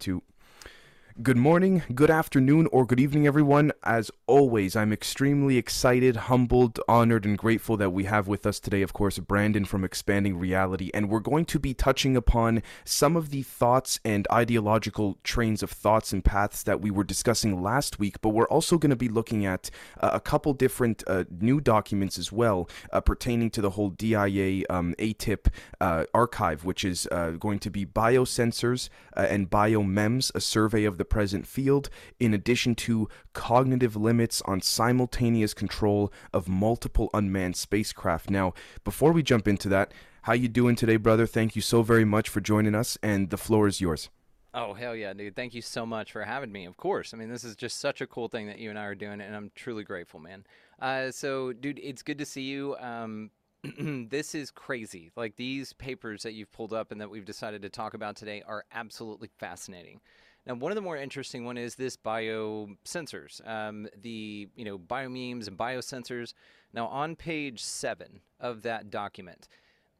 two. Good morning, good afternoon, or good evening, everyone. As always, I'm extremely excited, humbled, honored, and grateful that we have with us today, of course, Brandon from Expanding Reality. And we're going to be touching upon some of the thoughts and ideological trains of thoughts and paths that we were discussing last week. But we're also going to be looking at uh, a couple different uh, new documents as well uh, pertaining to the whole DIA um, ATIP uh, archive, which is uh, going to be biosensors uh, and biomems, a survey of the present field, in addition to cognitive limits on simultaneous control of multiple unmanned spacecraft. Now, before we jump into that, how you doing today, brother? Thank you so very much for joining us, and the floor is yours. Oh hell yeah, dude! Thank you so much for having me. Of course, I mean this is just such a cool thing that you and I are doing, and I'm truly grateful, man. Uh, so, dude, it's good to see you. Um, this is crazy. Like these papers that you've pulled up and that we've decided to talk about today are absolutely fascinating. Now, one of the more interesting one is this biosensors, um, the you know BioMEMS and biosensors. Now, on page seven of that document,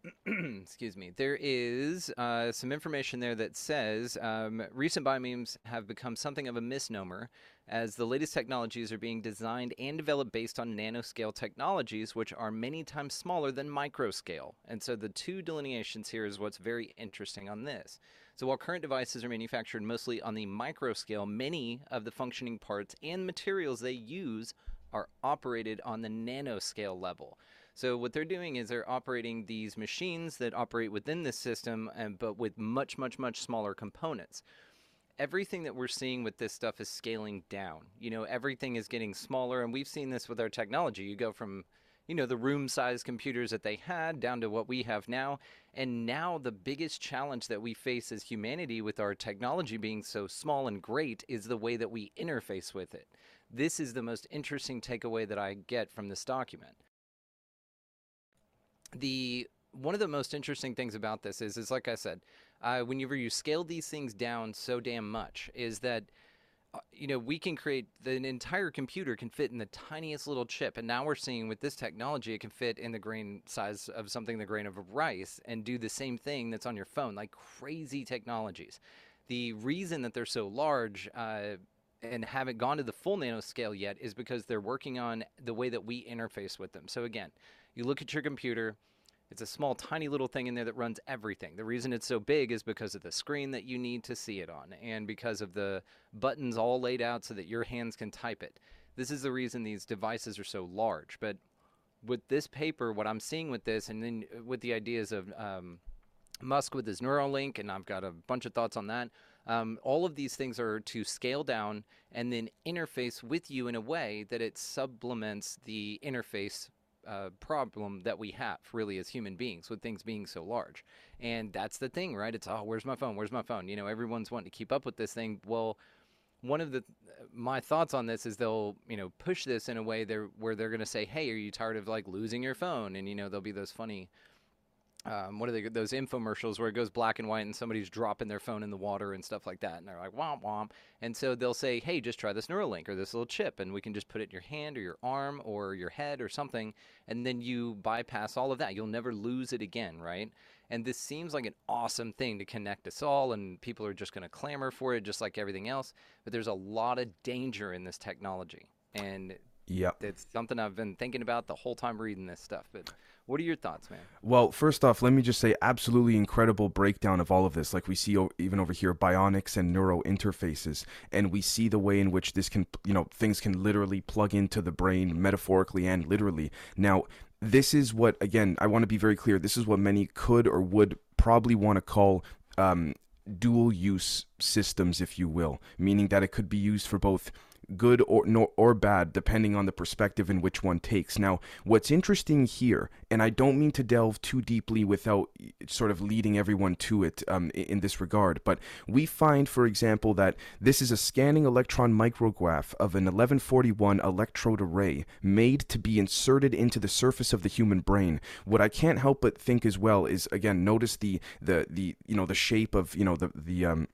excuse me, there is uh, some information there that says um, recent BioMEMS have become something of a misnomer as the latest technologies are being designed and developed based on nanoscale technologies, which are many times smaller than microscale. And so the two delineations here is what's very interesting on this. So while current devices are manufactured mostly on the micro scale, many of the functioning parts and materials they use are operated on the nanoscale level. So what they're doing is they're operating these machines that operate within this system, and, but with much, much, much smaller components. Everything that we're seeing with this stuff is scaling down. You know, everything is getting smaller, and we've seen this with our technology. You go from you know, the room size computers that they had down to what we have now. And now the biggest challenge that we face as humanity with our technology being so small and great is the way that we interface with it. This is the most interesting takeaway that I get from this document. The one of the most interesting things about this is, is like I said, uh, whenever you scale these things down so damn much, is that you know, we can create the entire computer can fit in the tiniest little chip, and now we're seeing with this technology, it can fit in the grain size of something the grain of rice and do the same thing that's on your phone, like crazy technologies. The reason that they're so large uh, and haven't gone to the full nanoscale yet is because they're working on the way that we interface with them. So again, you look at your computer it's a small, tiny little thing in there that runs everything. The reason it's so big is because of the screen that you need to see it on and because of the buttons all laid out so that your hands can type it. This is the reason these devices are so large. But with this paper, what I'm seeing with this, and then with the ideas of um, Musk with his Neuralink, and I've got a bunch of thoughts on that. Um, all of these things are to scale down and then interface with you in a way that it supplements the interface uh, problem that we have really as human beings with things being so large. And that's the thing, right? It's oh, where's my phone? Where's my phone? You know, everyone's wanting to keep up with this thing. Well, one of the my thoughts on this is they'll you know push this in a way there where they're going to say, hey, are you tired of like losing your phone? And you know there'll be those funny um, what are they those infomercials where it goes black and white and somebody's dropping their phone in the water and stuff like that and they're like womp womp. And so they'll say hey just try this neuralink or this little chip and we can just put it in your hand or your arm or your head or something and then you bypass all of that. You'll never lose it again right? And this seems like an awesome thing to connect us all and people are just going to clamor for it just like everything else but there's a lot of danger in this technology and yeah, it's something I've been thinking about the whole time reading this stuff. But what are your thoughts, man? Well, first off, let me just say, absolutely incredible breakdown of all of this. Like we see even over here, bionics and neuro interfaces, and we see the way in which this can, you know, things can literally plug into the brain, metaphorically and literally. Now, this is what, again, I want to be very clear. This is what many could or would probably want to call um, dual use systems, if you will, meaning that it could be used for both good or no, or bad depending on the perspective in which one takes. Now, what's interesting here, and I don't mean to delve too deeply without sort of leading everyone to it um, in this regard, but we find, for example, that this is a scanning electron micrograph of an 1141 electrode array made to be inserted into the surface of the human brain. What I can't help but think as well is again, notice the the the you know the shape of you know the the um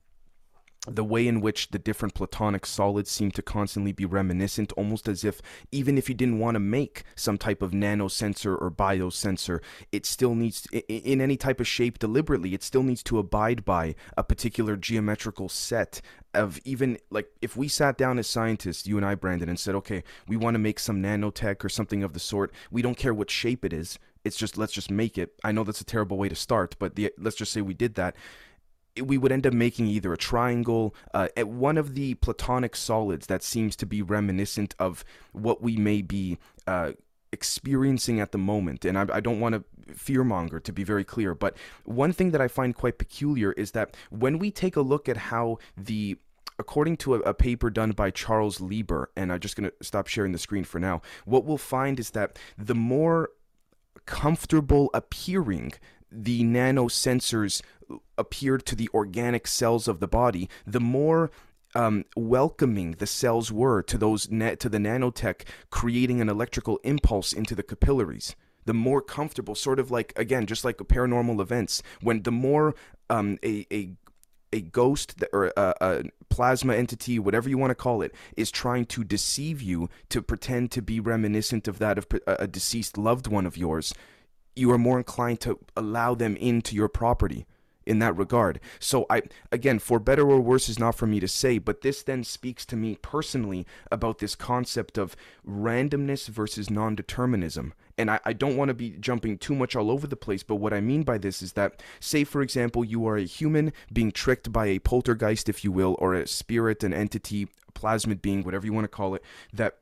the way in which the different platonic solids seem to constantly be reminiscent, almost as if even if you didn't want to make some type of nanosensor or biosensor, it still needs, to, in any type of shape deliberately, it still needs to abide by a particular geometrical set of even like if we sat down as scientists, you and I, Brandon, and said, okay, we want to make some nanotech or something of the sort. We don't care what shape it is. It's just let's just make it. I know that's a terrible way to start, but the, let's just say we did that we would end up making either a triangle, uh, at one of the platonic solids that seems to be reminiscent of what we may be uh, experiencing at the moment. And I, I don't want to fearmonger, to be very clear, but one thing that I find quite peculiar is that when we take a look at how the according to a, a, paper done by Charles Lieber, and I'm just going to stop sharing the screen for now, what we'll find is that the more comfortable appearing the nanosensors appeared to the organic cells of the body, the more um, welcoming the cells were to those na- to the nanotech, creating an electrical impulse into the capillaries. The more comfortable, sort of like again, just like a paranormal events, when the more um, a, a a ghost or a, a, plasma entity, whatever you want to call it, is trying to deceive you to pretend to be reminiscent of that of a deceased loved one of yours, you are more inclined to allow them into your property in that regard. So I again, for better or worse is not for me to say, but this then speaks to me personally about this concept of randomness versus non-determinism. And I, I don't want to be jumping too much all over the place, but what I mean by this is that, say for example, you are a human being tricked by a poltergeist, if you will, or a spirit, an entity, plasmid being, whatever you want to call it, that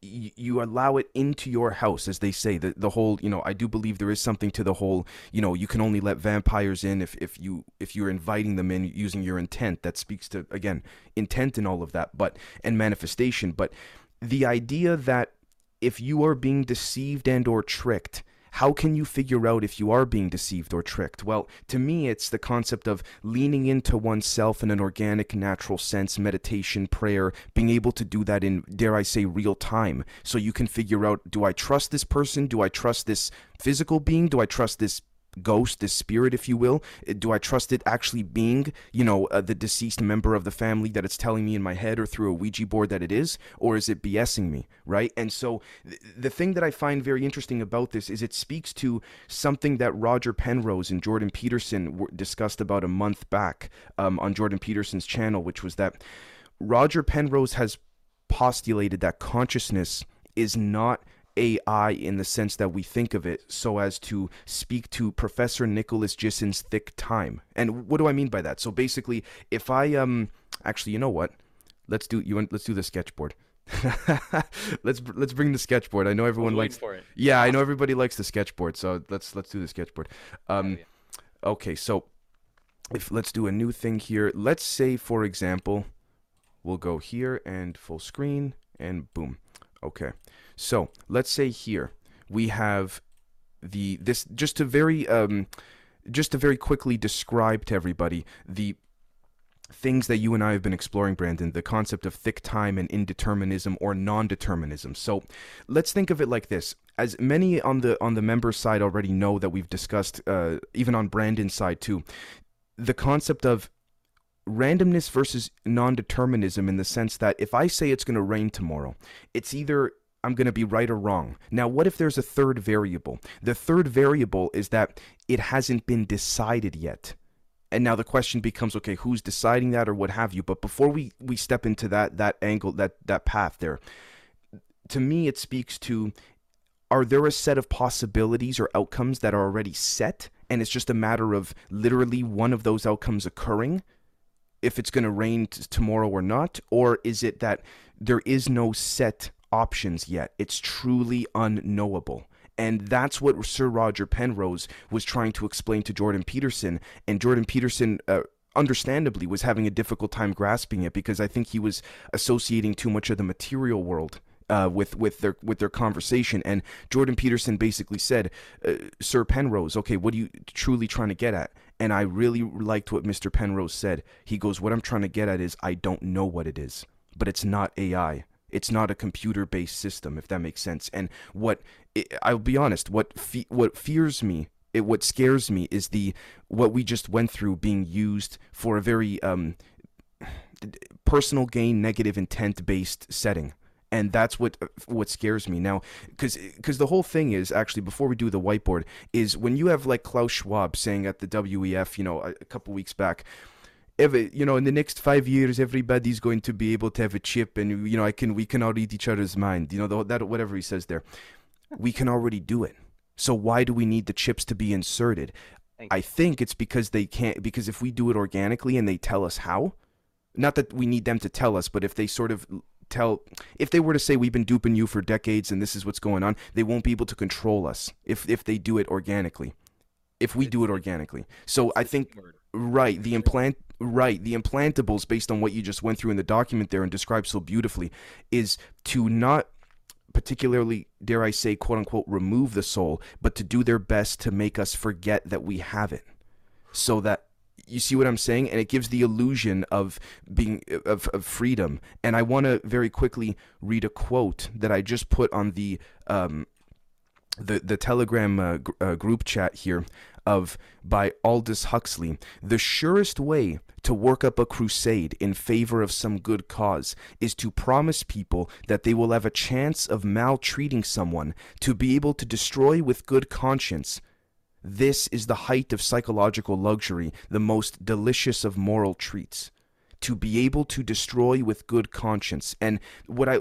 you allow it into your house as they say the the whole you know I do believe there is something to the whole you know you can only let vampires in if if you if you're inviting them in using your intent. That speaks to again intent and all of that but and manifestation. But the idea that if you are being deceived and or tricked how can you figure out if you are being deceived or tricked? Well, to me, it's the concept of leaning into oneself in an organic, natural sense, meditation, prayer, being able to do that in, dare I say, real time. So you can figure out do I trust this person? Do I trust this physical being? Do I trust this ghost, this spirit, if you will? Uh, do I trust it actually being, you know, uh, the deceased member of the family that it's telling me in my head or through a Ouija board that it is? Or is it BSing me, right? And so th- the thing that I find very interesting about this is it speaks to something that Roger Penrose and Jordan Peterson w- discussed about a month back um, on Jordan Peterson's channel, which was that Roger Penrose has postulated that consciousness is not AI in the sense that we think of it, so as to speak to Professor Nicholas Gisin's thick time. And what do I mean by that? So basically, if I um, actually, you know what? Let's do you. Let's do the sketchboard. let's let's bring the sketchboard. I know everyone likes. For it. Yeah, I know everybody likes the sketchboard. So let's let's do the sketchboard. Um, okay, so if let's do a new thing here. Let's say, for example, we'll go here and full screen and boom. Okay. So let's say here we have the this just to very um just to very quickly describe to everybody the things that you and I have been exploring, Brandon, the concept of thick time and indeterminism or non-determinism. So let's think of it like this. As many on the on the member side already know that we've discussed, uh, even on Brandon's side too, the concept of randomness versus non-determinism in the sense that if I say it's going to rain tomorrow, it's either I'm going to be right or wrong. Now, what if there's a third variable? The third variable is that it hasn't been decided yet. And now the question becomes, okay, who's deciding that or what have you? But before we, we step into that that angle, that that path there, to me it speaks to are there a set of possibilities or outcomes that are already set and it's just a matter of literally one of those outcomes occurring if it's going to rain t- tomorrow or not or is it that there is no set options yet. It's truly unknowable. And that's what Sir Roger Penrose was trying to explain to Jordan Peterson. And Jordan Peterson, uh, understandably, was having a difficult time grasping it because I think he was associating too much of the material world uh, with with their with their conversation. And Jordan Peterson basically said, uh, "Sir Penrose, okay, what are you truly trying to get at?" And I really liked what Mr. Penrose said. He goes, "What I'm trying to get at is I don't know what it is, but it's not AI. It's not a computer-based system, if that makes sense. And what I'll be honest, what fe- what fears me, it, what scares me, is the what we just went through being used for a very um, personal gain, negative intent based setting and that's what what scares me now because because the whole thing is actually before we do the whiteboard is when you have like Klaus Schwab saying at the WEF you know a, a couple weeks back every you know in the next five years everybody's going to be able to have a chip and you know I can we can all read each other's mind you know the, that whatever he says there. We can already do it. So why do we need the chips to be inserted? I think it's because they can't because if we do it organically and they tell us how not that we need them to tell us but if they sort of tell if they were to say we've been duping you for decades and this is what's going on they won't be able to control us if if they do it organically. If we do it organically. So i think right the implant right the implantables based on what you just went through in the document there and described so beautifully is to not particularly dare i say quote unquote remove the soul but to do their best to make us forget that we have it so that you see what I'm saying? And it gives the illusion of being of, of freedom. And I want to very quickly read a quote that I just put on the um, the the Telegram uh, gr- uh, group chat here of by Aldous Huxley. The surest way to work up a crusade in favor of some good cause is to promise people that they will have a chance of maltreating someone to be able to destroy with good conscience this is the height of psychological luxury, the most delicious of moral treats. To be able to destroy with good conscience. And what I,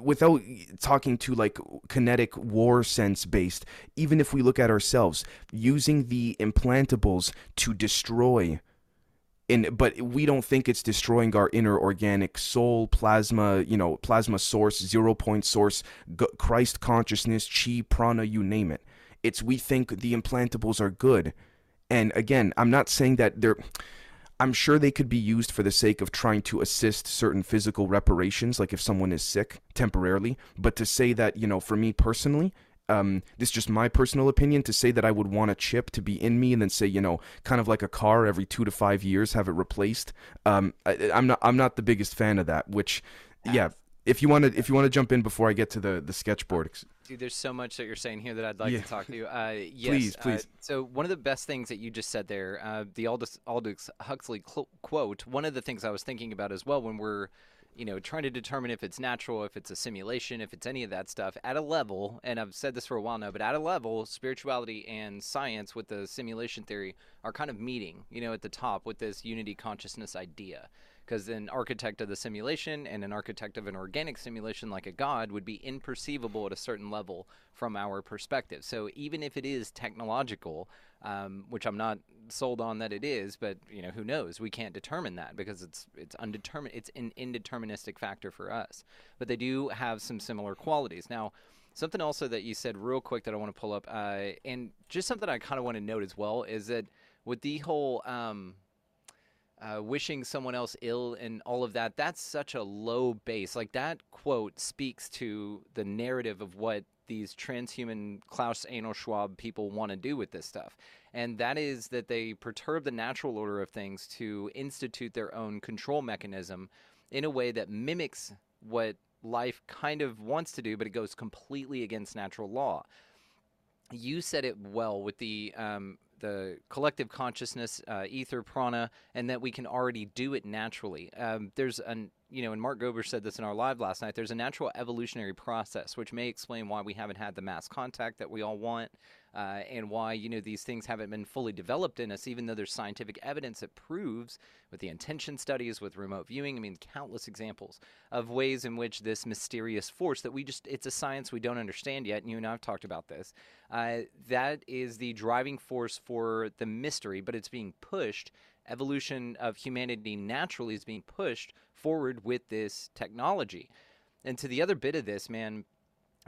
without talking to like kinetic war sense based, even if we look at ourselves, using the implantables to destroy in but we don't think it's destroying our inner organic soul plasma you know plasma source zero point source christ consciousness chi prana you name it it's we think the implantables are good. And again, I'm not saying that they're I'm sure they could be used for the sake of trying to assist certain physical reparations, like if someone is sick temporarily. But to say that, you know, for me personally, um, this is just my personal opinion to say that I would want a chip to be in me and then say, you know, kind of like a car every two to five years, have it replaced. Um, I, am not, I'm not the biggest fan of that. Which, yeah, if you want to, if you want to jump in before I get to the the sketchboard, Dude, there's so much that you're saying here that I'd like Yeah. to talk to you. Uh, yes, Please, uh, so one of the best things that you just said there, uh, the Aldous, Aldous Huxley cl- quote. One of the things I was thinking about as well when we're, you know, trying to determine if it's natural, if it's a simulation, if it's any of that stuff at a level. And I've said this for a while now, but at a level, spirituality and science with the simulation theory are kind of meeting. You know, at the top with this unity consciousness idea because an architect of the simulation and an architect of an organic simulation like a god would be imperceivable at a certain level from our perspective. So even if it is technological um, which i'm not sold on that it is but you know who knows? We can't determine that because it's it's undetermined it's an indeterministic factor for us. But they do have some similar qualities. Now something also that you said real quick that i want to pull up uh, and just something i kind of want to note as well is that with the whole um, uh, wishing someone else ill and all of that, that's such a low base. Like that quote speaks to the narrative of what these transhuman Klaus Anal Schwab people want to do with this stuff. And that is that they perturb the natural order of things to institute their own control mechanism in a way that mimics what life kind of wants to do, but it goes completely against natural law. You said it well with the um, the collective consciousness, uh, ether, prana, and that we can already do it naturally. Um, there's an you know, and Mark Gober said this in our live last night. There's a natural evolutionary process which may explain why we haven't had the mass contact that we all want uh, and why you know these things haven't been fully developed in us, even though there's scientific evidence that proves with the intention studies, with remote viewing. I mean, countless examples of ways in which this mysterious force that we just—it's a science we don't understand yet. And you and I've talked about this. Uh, that is the driving force for the mystery, but it's being pushed. Evolution of humanity naturally is being pushed forward with this technology. And to the other bit of this, man,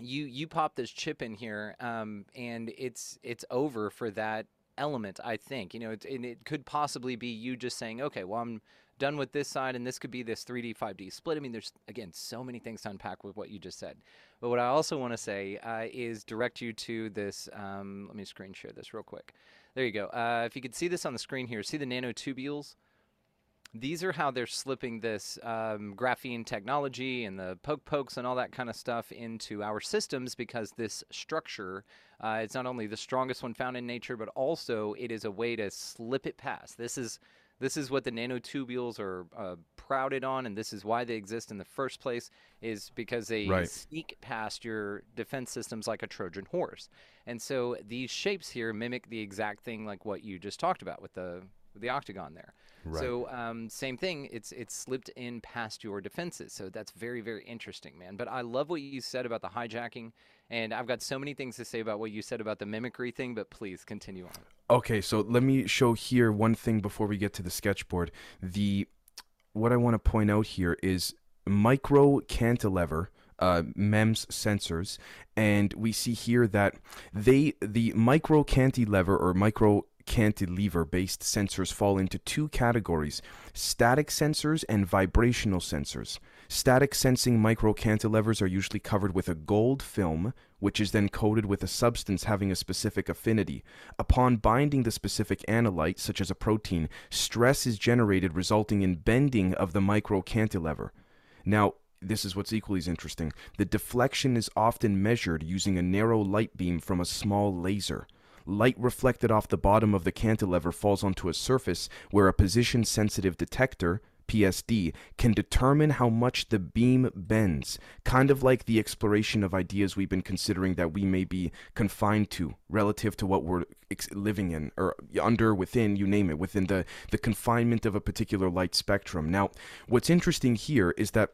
you you pop this chip in here, um, and it's it's over for that element. I think you know, it, and it could possibly be you just saying, okay, well, I'm done with this side, and this could be this 3D 5D split. I mean, there's again so many things to unpack with what you just said. But what I also want to say uh, is direct you to this. Um, let me screen share this real quick. There you go. Uh, if you could see this on the screen here, see the nanotubules these are how they're slipping this um, graphene technology and the poke pokes and all that kind of stuff into our systems because this structure uh, is not only the strongest one found in nature, but also it is a way to slip it past. This is This is what the nanotubules are uh, prouted on, and this is why they exist in the first place, is because they Right. sneak past your defense systems like a Trojan horse. And so these shapes here mimic the exact thing like what you just talked about with the the octagon there. Right. So um, same thing. It's it's slipped in past your defenses. So that's very very interesting, man. But I love what you said about the hijacking, and I've got so many things to say about what you said about the mimicry thing. But please continue on. Okay, so let me show here one thing before we get to the sketchboard. The what I want to point out here is micro cantilever uh, MEMS sensors, and we see here that they the micro cantilever or micro cantilever based sensors fall into two categories static sensors and vibrational sensors static sensing micro cantilevers are usually covered with a gold film which is then coated with a substance having a specific affinity upon binding the specific analyte such as a protein stress is generated resulting in bending of the micro cantilever now this is what's equally as interesting. The deflection is often measured using a narrow light beam from a small laser. Light reflected off the bottom of the cantilever falls onto a surface where a position sensitive detector, PSD, can determine how much the beam bends, kind of like the exploration of ideas we've been considering that we may be confined to relative to what we're ex- living in or under, within, you name it, within the, the confinement of a particular light spectrum. Now, what's interesting here is that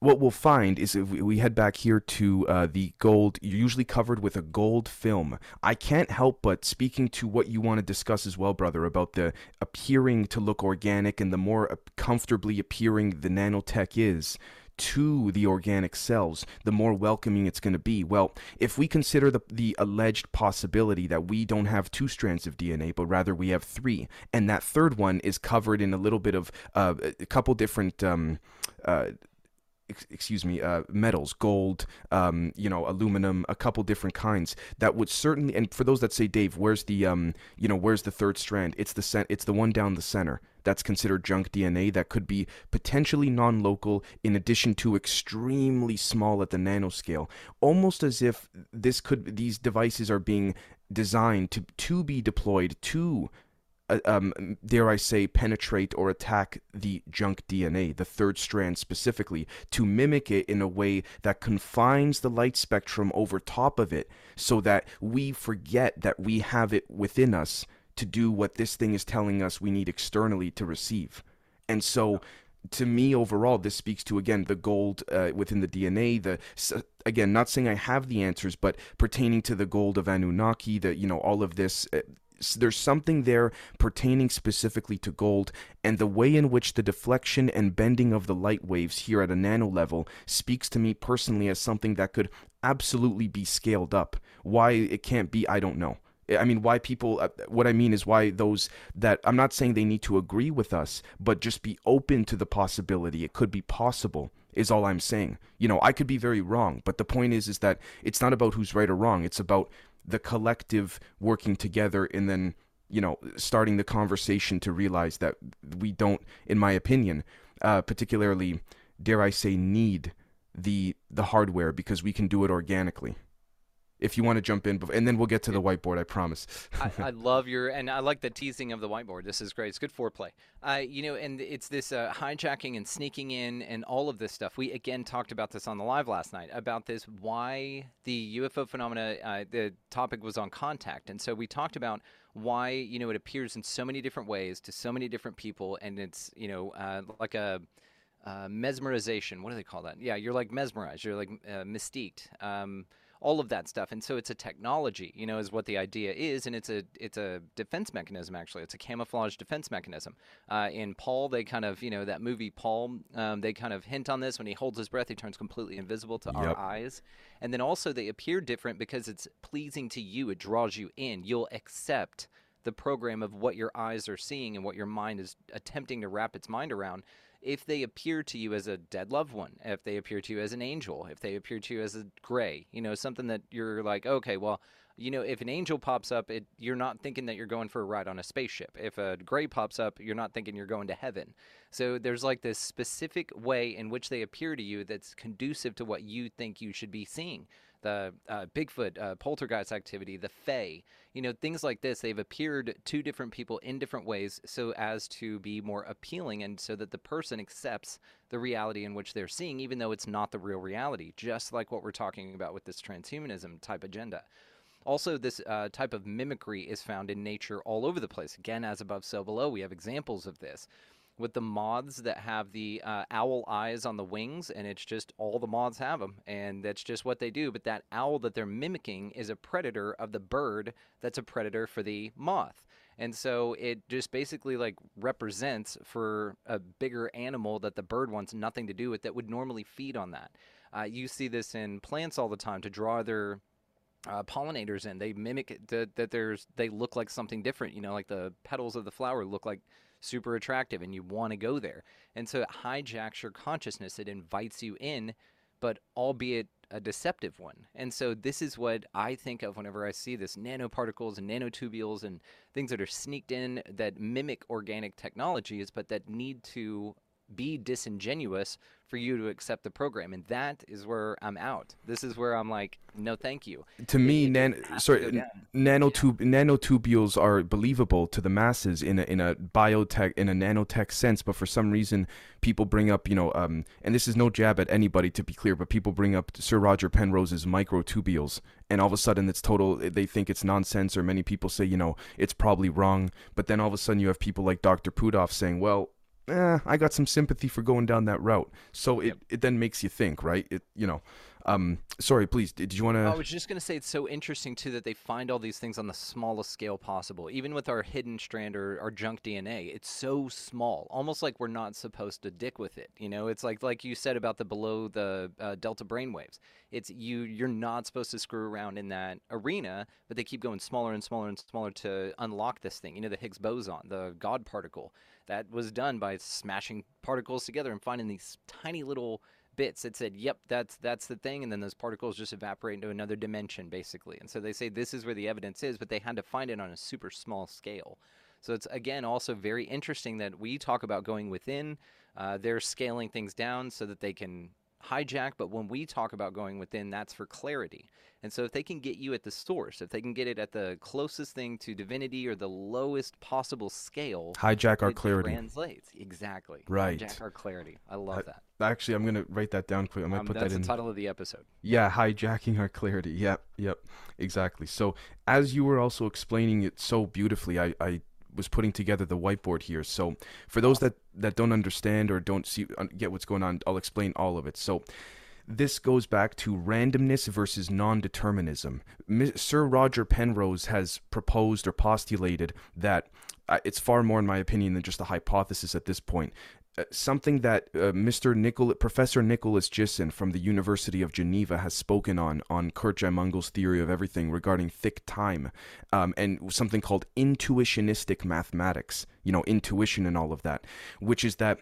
what we'll find is if we- head back here to uh, the gold, you're usually covered with a gold film. I can't help but speaking to what you want to discuss as well, brother, about the appearing to look organic and the more comfortably appearing the nanotech is to the organic cells, the more welcoming it's going to be. Well, if we consider the, the alleged possibility that we don't have two strands of DNA, but rather we have three, and that third one is covered in a little bit of uh, a couple different. Um, uh, ex- excuse me, uh, metals, gold, um, you know, aluminum, a couple different kinds that would certainly. And for those that say, Dave, where's the, um, you know, where's the third strand? It's the cent- It's the one down the center. That's considered junk DNA. That could be potentially non-local, in addition to extremely small at the nanoscale. Almost as if this could, these devices are being designed to to be deployed to uh, um, dare I say, penetrate or attack the junk DNA, the third strand specifically, to mimic it in a way that confines the light spectrum over top of it so that we forget that we have it within us to do what this thing is telling us we need externally to receive. And so, to me, overall, this speaks to again the gold uh, within the DNA. The again, not saying I have the answers, but pertaining to the gold of Anunnaki, the you know all of this. There's something there pertaining specifically to gold and the way in which the deflection and bending of the light waves here at a nano level speaks to me personally as something that could absolutely be scaled up why it can't be i don't know I mean, why people, uh, what I mean is why those that, I'm not saying they need to agree with us, but just be open to the possibility. It could be possible, is all I'm saying. You know, I could be very wrong, but the point is, is that it's not about who's right or wrong. It's about the collective working together and then, you know, starting the conversation to realize that we don't, in my opinion, uh, particularly, dare I say, need the the hardware because we can do it organically if you want to jump in, and then we'll get to the whiteboard. I promise. I, I love your and I like the teasing of the whiteboard. This is great. It's good foreplay. Uh, you know, and it's this uh, hijacking and sneaking in and all of this stuff. We again talked about this on the live last night about this why the UFO phenomena. Uh, the topic was on contact, and so we talked about why you know it appears in so many different ways to so many different people, and it's you know uh, like a uh, mesmerization. What do they call that? Yeah, you're like mesmerized. You're like uh, mystiqued. Um, all of that stuff, and so it's a technology, you know, is what the idea is, and it's a it's a defense mechanism. Actually, it's a camouflage defense mechanism. Uh, in Paul, they kind of, you know, that movie Paul, um, they kind of hint on this when he holds his breath, he turns completely invisible to Yep. our eyes, and then also they appear different because it's pleasing to you. It draws you in. You'll accept the program of what your eyes are seeing and what your mind is attempting to wrap its mind around if they appear to you as a dead loved one, if they appear to you as an angel, if they appear to you as a gray, you know, something that you're like, okay, well, you know, if an angel pops up, it you're not thinking that you're going for a ride on a spaceship. If a gray pops up, you're not thinking you're going to heaven. So there's like this specific way in which they appear to you that's conducive to what you think you should be seeing. The uh, Bigfoot, uh, poltergeist activity, the Fae, you know, things like this. They've appeared to different people in different ways so as to be more appealing and so that the person accepts the reality in which they're seeing, even though it's not the real reality, just like what we're talking about with this transhumanism type agenda. Also, this uh, type of mimicry is found in nature all over the place. Again, as above, so below, we have examples of this with the moths that have the uh, owl eyes on the wings, and it's just all the moths have them, and that's just what they do. But that owl that they're mimicking is a predator of the bird that's a predator for the moth. And so it just basically like represents for a bigger animal that the bird wants nothing to do with that would normally feed on that. Uh, you see this in plants all the time to draw their uh, pollinators in. They mimic that, that there's they look like something different. You know, like the petals of the flower look like super attractive, and you want to go there. And so it hijacks your consciousness. It invites you in, but albeit a deceptive one. And so this is what I think of whenever I see this nanoparticles and nanotubules and things that are sneaked in that mimic organic technologies, but that need to be disingenuous for you to accept the program and that is where i'm out. This is where i'm like no thank you. To me nan- sorry nanotube yeah. nanotubules are believable to the masses in a, in a biotech in a nanotech sense but for some reason people bring up you know um, and this is no jab at anybody to be clear but people bring up sir roger penrose's microtubules and all of a sudden it's total they think it's nonsense or many people say you know it's probably wrong but then all of a sudden you have people like dr puthoff saying well eh, I got some sympathy for going down that route. So it, yep. it then makes you think, right? It you know, um, sorry, please. Did you want to? I was just going to say it's so interesting too that they find all these things on the smallest scale possible. Even with our hidden strand or our junk DNA, it's so small, almost like we're not supposed to dick with it. You know, it's like like you said about the below the uh, delta brainwaves. It's you you're not supposed to screw around in that arena, but they keep going smaller and smaller and smaller to unlock this thing. You know, the Higgs boson, the God particle, that was done by smashing particles together and finding these tiny little bits that said, "Yep, that's that's the thing," and then those particles just evaporate into another dimension, basically. And so they say this is where the evidence is, but they had to find it on a super small scale. So it's again also very interesting that we talk about going within. Uh, they're scaling things down so that they can hijack, but when we talk about going within, that's for clarity. And so if they can get you at the source, if they can get it at the closest thing to divinity or the lowest possible scale, hijack our clarity. Translates exactly. Right. Hijack our clarity. I love that. Actually, I'm gonna write that down quick. I might um, put that in. That's the title of the episode. Yeah, hijacking our clarity. Yep, yep, exactly. So as you were also explaining it so beautifully, I, I was putting together the whiteboard here. So for those that that don't understand or don't see get what's going on, I'll explain all of it. So this goes back to randomness versus non-determinism. Sir Roger Penrose has proposed or postulated that uh, it's far more, in my opinion, than just a hypothesis at this point. Uh, something that uh, Mr. Nicol- Professor Nicholas Gisin from the University of Geneva has spoken on on Kurt Jaimungal's theory of everything regarding thick time, um, and something called intuitionistic mathematics. You know, intuition and all of that, which is that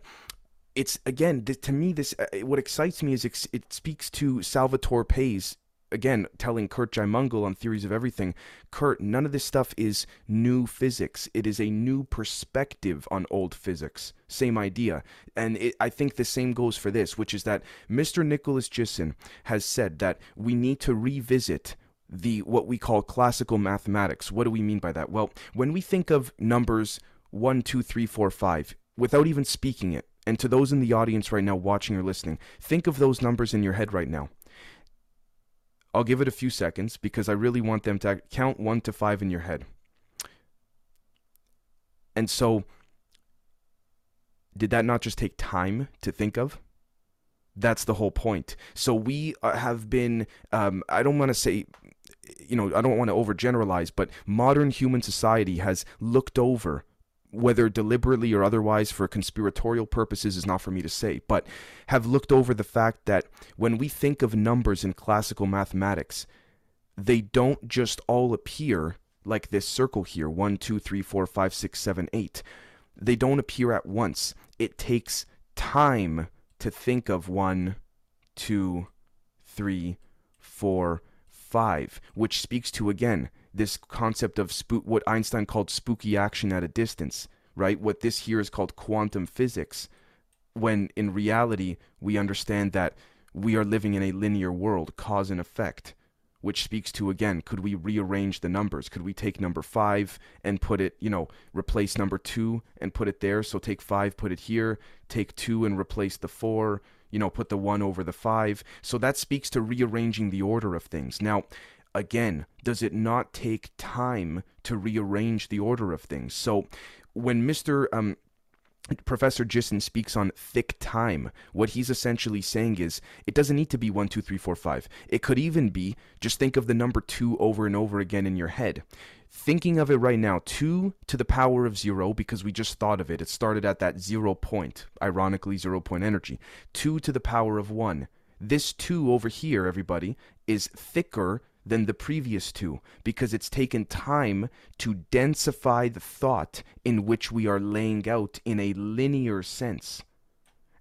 it's again to me this uh, what excites me is it speaks to Salvatore Pais again, telling Kurt Jaimungal on Theories of Everything, Kurt, none of this stuff is new physics. It is a new perspective on old physics. Same idea. And it, I think the same goes for this, which is that Mr. Nicholas Gisin has said that we need to revisit the what we call classical mathematics. What do we mean by that? Well, when we think of numbers one, two, three, four, five, without even speaking it, and to those in the audience right now watching or listening, think of those numbers in your head right now. I'll give it a few seconds because I really want them to count one to five in your head. And so, did that not just take time to think of? That's the whole point. So, we uh, have been, um, I don't want to say, you know, I don't want to overgeneralize, but modern human society has looked over whether deliberately or otherwise for conspiratorial purposes is not for me to say, but have looked over the fact that when we think of numbers in classical mathematics, they don't just all appear like this circle here one, two, three, four, five, six, seven, eight. They don't appear at once. It takes time to think of one, two, three, four, five, which speaks to again this concept of spook, what Einstein called spooky action at a distance, right? What this here is called quantum physics, when in reality we understand that we are living in a linear world, cause and effect, which speaks to again, could we rearrange the numbers? Could we take number five and put it, you know, replace number two and put it there? So take five, put it here, take two and replace the four, you know, put the one over the five. So that speaks to rearranging the order of things. Now, again, does it not take time to rearrange the order of things? So when Mr. Um, Professor Gisin speaks on thick time. What he's essentially saying is it doesn't need to be one, two, three, four, five. It could even be just think of the number 2 over and over again in your head. Thinking of it right now, 2 to the power of 0, because we just thought of it. It started at that 0 point, ironically, 0 point energy. 2 to the power of 1. This 2 over here, everybody, is thicker than the previous two because it's taken time to densify the thought in which we are laying out in a linear sense.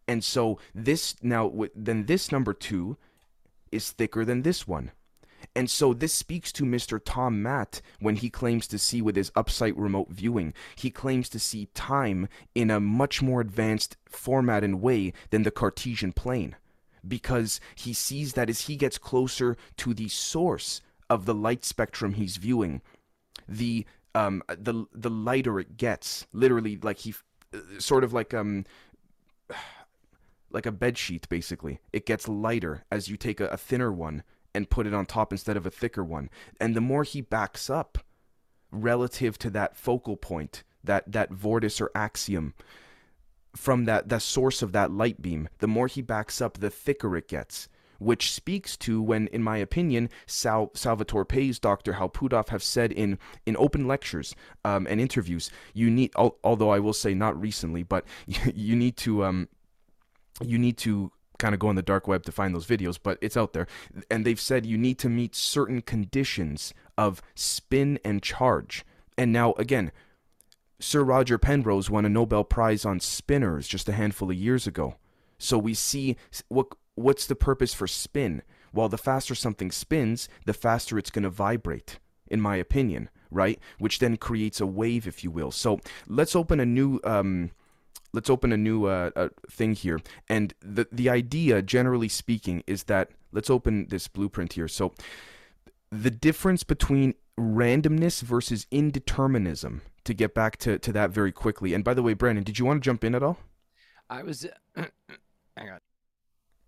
And so this now then this number 2 is thicker than this one. And so this speaks to Mr. Tom Matt when he claims to see with his upsite remote viewing. He claims to see time in a much more advanced format and way than the Cartesian plane because he sees that as he gets closer to the source of the light spectrum he's viewing, the um the the lighter it gets. Literally, like he, sort of like um like a bed sheet basically. It gets lighter as you take a, a thinner one and put it on top instead of a thicker one. And the more he backs up relative to that focal point, that that vortice or axiom, from that the source of that light beam, the more he backs up, the thicker it gets. Which speaks to when, in my opinion, Sal- Salvatore Pais, Dr. Hal Puthoff have said in, in open lectures um, and interviews, you need, al- although I will say not recently, but you need to, um, you need to kind of go on the dark web to find those videos, but it's out there. And they've said you need to meet certain conditions of spin and charge. And now, again, Sir Roger Penrose won a Nobel Prize on spinors just a handful of years ago. So we see what what's the purpose for spin? Well, the faster something spins, the faster it's going to vibrate, in my opinion, right? Which then creates a wave, if you will. So let's open a new. Um, let's open a new uh, uh, thing here, and the the idea, generally speaking, is that let's open this blueprint here. So the difference between randomness versus indeterminism to get back to, to that very quickly. And by the way, Brandon, did you want to jump in at all? I was. hang on.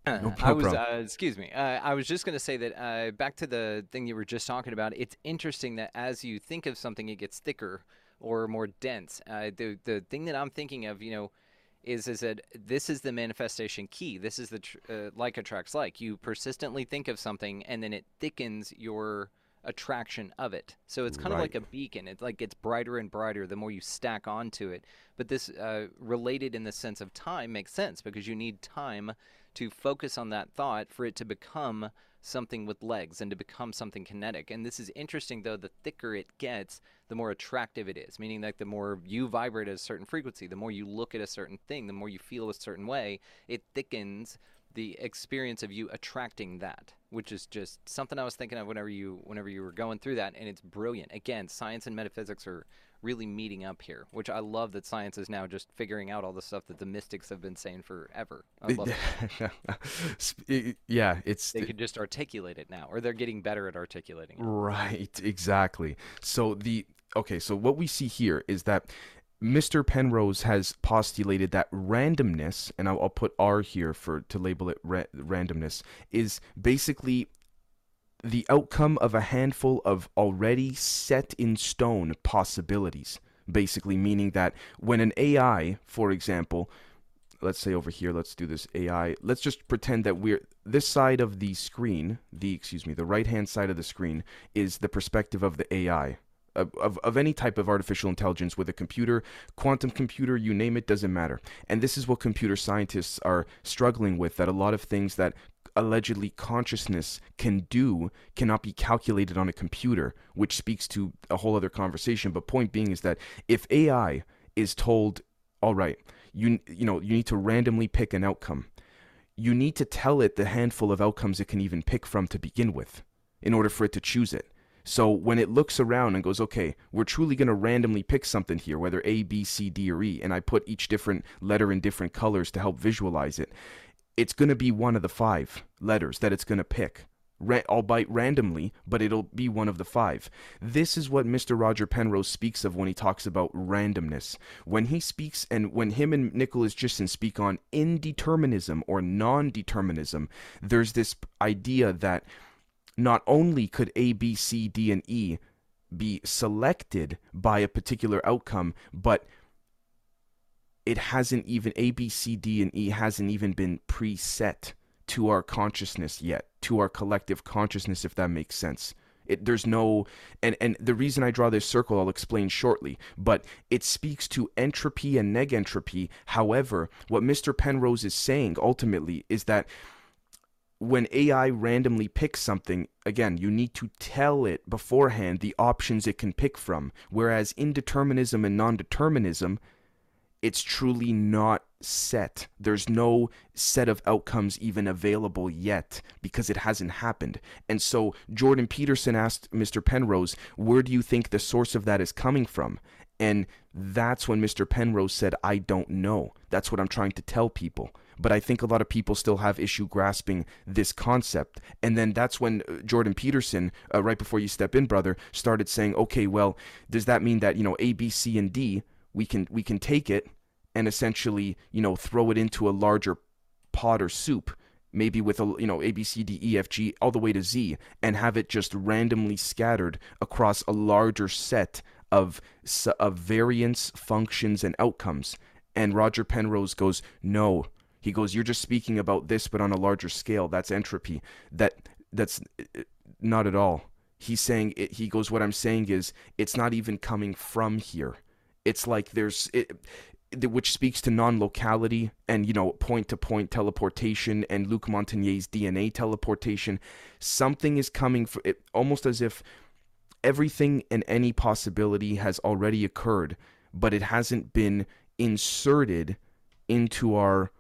No, no I was, uh, excuse me. Uh, I was just going to say that uh, back to the thing you were just talking about. It's interesting that as you think of something, it gets thicker or more dense. Uh, the the thing that I'm thinking of, you know, is is that this is the manifestation key. This is the tr- uh, like attracts like. You persistently think of something, and then it thickens your attraction of it. So it's kind right. of like a beacon. It like gets brighter and brighter the more you stack onto it. But this uh, related in the sense of time makes sense because you need time to focus on that thought for it to become something with legs and to become something kinetic. And this is interesting though, the thicker it gets, the more attractive it is. Meaning like the more you vibrate at a certain frequency, the more you look at a certain thing, the more you feel a certain way, it thickens the experience of you attracting that which is just something I was thinking of whenever you whenever you were going through that, and it's brilliant. Again, science and metaphysics are really meeting up here, which I love that science is now just figuring out all the stuff that the mystics have been saying forever. I love it. yeah, it's they could just articulate it now, or they're getting better at articulating. It. Right, exactly. So the okay, so what we see here is that Mr. Penrose has postulated that randomness, and I'll, I'll, put R here for to label it ra- randomness, is basically the outcome of a handful of already set in stone possibilities. Basically, meaning that when an AI, for example, let's say over here, let's do this AI. Let's just pretend that we're this side of the screen, the excuse me, the right hand side of the screen is the perspective of the AI of, of any type of artificial intelligence with a computer, quantum computer, you name it, doesn't matter. And this is what computer scientists are struggling with that a lot of things that allegedly consciousness can do cannot be calculated on a computer, which speaks to a whole other conversation. But point being is that if AI is told, all right, you you know, you need to randomly pick an outcome, you need to tell it the handful of outcomes it can even pick from to begin with in order for it to choose it. So when it looks around and goes, okay, we're truly going to randomly pick something here, whether A, B, C, D, or E, and I put each different letter in different colors to help visualize it, it's going to be one of the five letters that it's going to pick. Ra- albeit randomly, but it'll be one of the five. This is what Mr. Roger Penrose speaks of when he talks about randomness. When he speaks, and when him and Nicholas Gisin speak on indeterminism or non determinism, there's this idea that not only could A, B, C, D, and E be selected by a particular outcome, but it hasn't even A, B, C, D, and E hasn't even been preset to our consciousness yet, to our collective consciousness, if that makes sense. It, there's no and and the reason I draw this circle I'll explain shortly, but it speaks to entropy and negentropy. However, what Mr. Penrose is saying ultimately is that when AI randomly picks something, again, you need to tell it beforehand the options it can pick from. Whereas indeterminism and non determinism, it's truly not set. There's no set of outcomes even available yet because it hasn't happened. And so Jordan Peterson asked Mr. Penrose, Where do you think the source of that is coming from? And that's when Mr. Penrose said, I don't know. That's what I'm trying to tell people. But I think a lot of people still have issue grasping this concept. And then that's when uh, Jordan Peterson, uh, right before you step in, brother, started saying, okay, well, does that mean that, you know, A, B, C, and D, we can, we can take it and essentially, you know, throw it into a larger pot or soup, maybe with a you know A B C D E F G all the way to Z, and have it just randomly scattered across a larger set of of variants, functions, and outcomes. And Roger Penrose goes, no. He goes, you're just speaking about this, but on a larger scale. That's entropy. That that's uh, not at all. He's saying it, he goes, what I'm saying is it's not even coming from here. It's like there's it, which speaks to non-locality and you know point-to-point teleportation and Luc Montagnier's DNA teleportation. Something is coming for it, almost as if everything and any possibility has already occurred, but it hasn't been inserted into our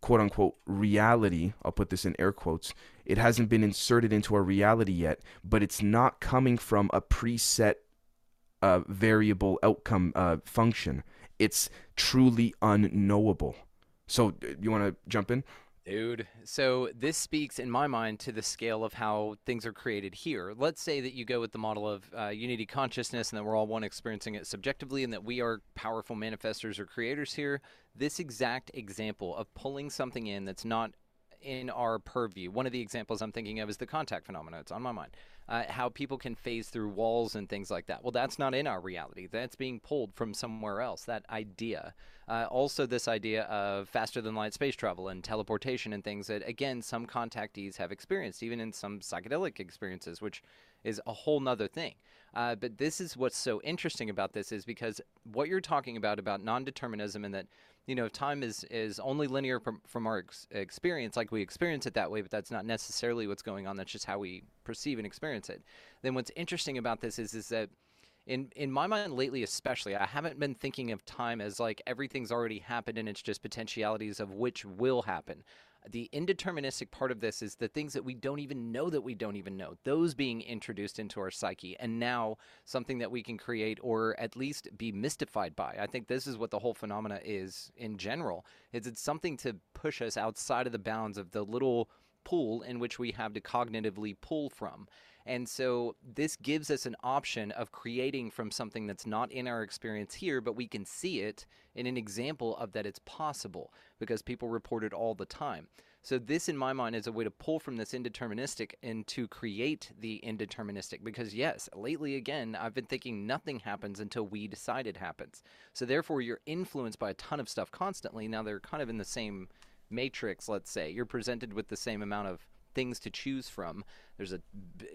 quote unquote reality. I'll put this in air quotes. It hasn't been inserted into our reality yet, but it's not coming from a preset uh, variable outcome uh, function it's truly unknowable. So, you want to jump in? Dude, so this speaks in my mind to the scale of how things are created here. Let's say that you go with the model of uh, unity consciousness and that we're all one experiencing it subjectively and that we are powerful manifestors or creators here. This exact example of pulling something in that's not in our purview. One of the examples I'm thinking of is the contact phenomena. It's on my mind uh, how people can phase through walls and things like that. Well, that's not in our reality. That's being pulled from somewhere else. That idea. Uh, also, this idea of faster than light space travel and teleportation and things that, again, some contactees have experienced, even in some psychedelic experiences, which is a whole nother thing. Uh, but this is what's so interesting about this is because what you're talking about about non-determinism and that you know time is is only linear from, from our ex- experience like we experience it that way but that's not necessarily what's going on that's just how we perceive and experience it then what's interesting about this is is that in in my mind lately especially i haven't been thinking of time as like everything's already happened and it's just potentialities of which will happen the indeterministic part of this is the things that we don't even know that we don't even know those being introduced into our psyche and now something that we can create or at least be mystified by. I think this is what the whole phenomena is in general is it's something to push us outside of the bounds of the little pool in which we have to cognitively pull from and so this gives us an option of creating from something that's not in our experience here, but we can see it in an example of that it's possible because people report it all the time. So this, in my mind, is a way to pull from this indeterministic and to create the indeterministic. Because yes, lately again, I've been thinking nothing happens until we decide it happens. So therefore, you're influenced by a ton of stuff constantly. Now they're kind of in the same matrix. Let's say you're presented with the same amount of things to choose from. There's a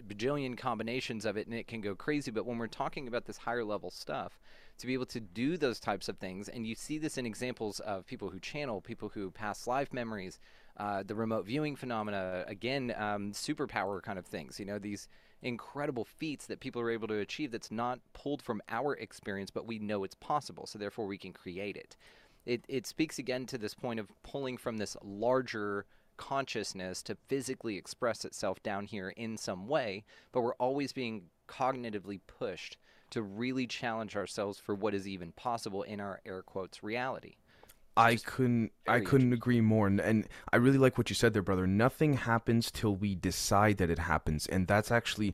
bajillion combinations of it and it can go crazy. But when we're talking about this higher level stuff, to be able to do those types of things, and you see this in examples of people who channel, people who pass life memories, uh, the remote viewing phenomena, again, um, superpower kind of things, you know, these incredible feats that people are able to achieve that's not pulled from our experience, but we know it's possible. So therefore, we can create it. It, it speaks again to this point of pulling from this larger consciousness to physically express itself down here in some way, but we're always being cognitively pushed to really challenge ourselves for what is even possible in our air quotes reality. I couldn't I couldn't agree more and, and I really like what you said there brother. Nothing happens till we decide that it happens and that's actually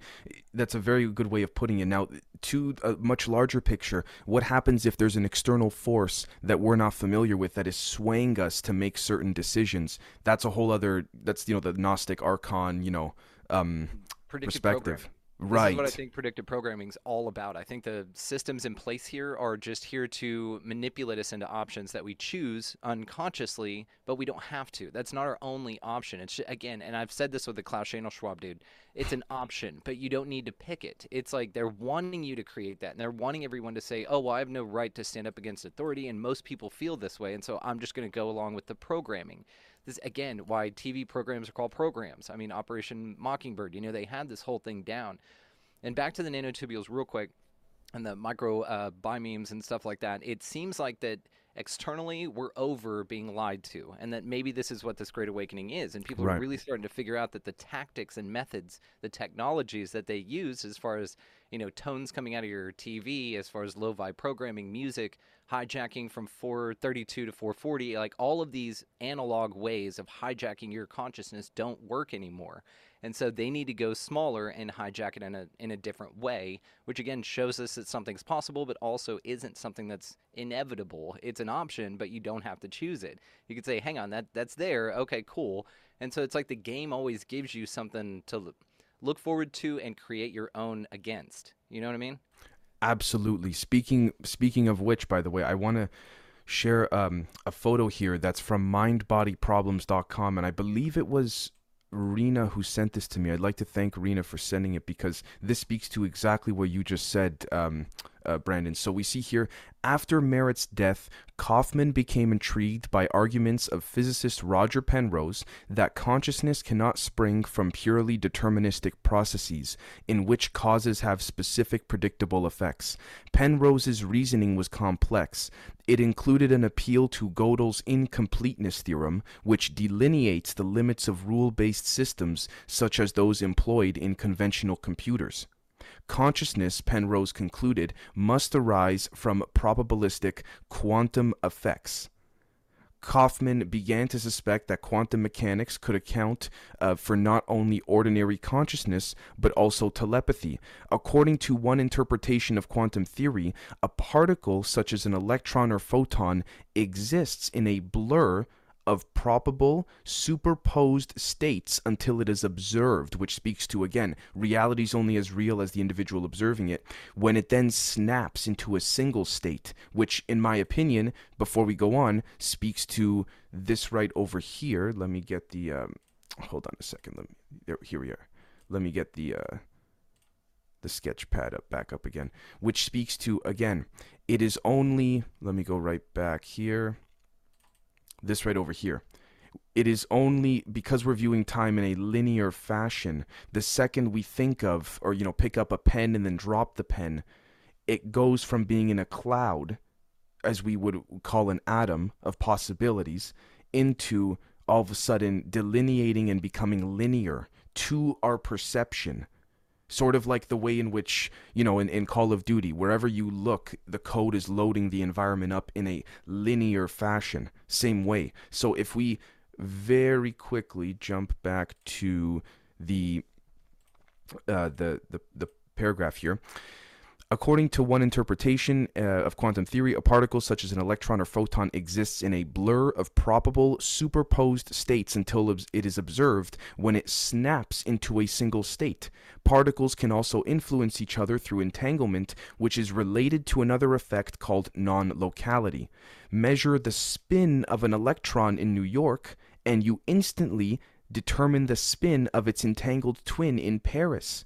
that's a very good way of putting it. Now to a much larger picture what happens if there's an external force that we're not familiar with that is swaying us to make certain decisions? That's a whole other that's you know the gnostic archon you know um perspective Right. This is what I think predictive programming is all about. I think the systems in place here are just here to manipulate us into options that we choose unconsciously, but we don't have to. That's not our only option. It's just, again, and I've said this with the Klaus Schanow Schwab dude. It's an option, but you don't need to pick it. It's like they're wanting you to create that, and they're wanting everyone to say, "Oh, well, I have no right to stand up against authority," and most people feel this way, and so I'm just going to go along with the programming this again why TV programs are called programs. I mean, Operation Mockingbird. You know, they had this whole thing down. And back to the nanotubules, real quick, and the micro uh, BioMEMS and stuff like that. It seems like that externally we're over being lied to and that maybe this is what this great awakening is and people right. are really starting to figure out that the tactics and methods the technologies that they use as far as you know tones coming out of your tv as far as lo-fi programming music hijacking from 432 to 440 like all of these analog ways of hijacking your consciousness don't work anymore and so they need to go smaller and hijack it in a in a different way which again shows us that something's possible but also isn't something that's inevitable. It's an option but you don't have to choose it. You could say hang on that that's there. Okay cool. And so it's like the game always gives you something to look forward to and create your own against. You know what i mean? Absolutely. Speaking speaking of which, by the way, I want to share um, a photo here that's from mindbodyproblems.com and I believe it was Rena who sent this to me. I'd like to thank Rena for sending it because this speaks to exactly what you just said, um, uh, Brandon. So we see here after Merritt's death, Kaufman became intrigued by arguments of physicist Roger Penrose that consciousness cannot spring from purely deterministic processes, in which causes have specific predictable effects. Penrose's reasoning was complex. It included an appeal to Gödel's incompleteness theorem, which delineates the limits of rule based systems such as those employed in conventional computers. Consciousness, Penrose concluded, must arise from probabilistic quantum effects. Kaufman began to suspect that quantum mechanics could account uh, for not only ordinary consciousness, but also telepathy. According to one interpretation of quantum theory, a particle such as an electron or photon exists in a blur of probable superposed states until it is observed, which speaks to, again, reality is only as real as the individual observing it, when it then snaps into a single state, which, in my opinion, before we go on, speaks to this right over here. Let me get the, um, hold on a second. Let me, there, here we are. Let me get the, uh, the sketch pad up back up again, which speaks to, again, it is only, let me go right back here this right over here. It is only because we're viewing time in a linear fashion. The second we think of, or, you know, pick up a pen and then drop the pen, it goes from being in a cloud, as we would call an atom of possibilities, into all of a sudden delineating and becoming linear to our perception sort of like the way in which you know in, in call of duty wherever you look the code is loading the environment up in a linear fashion same way. So if we very quickly jump back to the uh, the, the the paragraph here According to one interpretation uh, of quantum theory, a particle such as an electron or photon exists in a blur of probable superposed states until it is observed when it snaps into a single state. Particles can also influence each other through entanglement, which is related to another effect called non locality. Measure the spin of an electron in New York, and you instantly determine the spin of its entangled twin in Paris.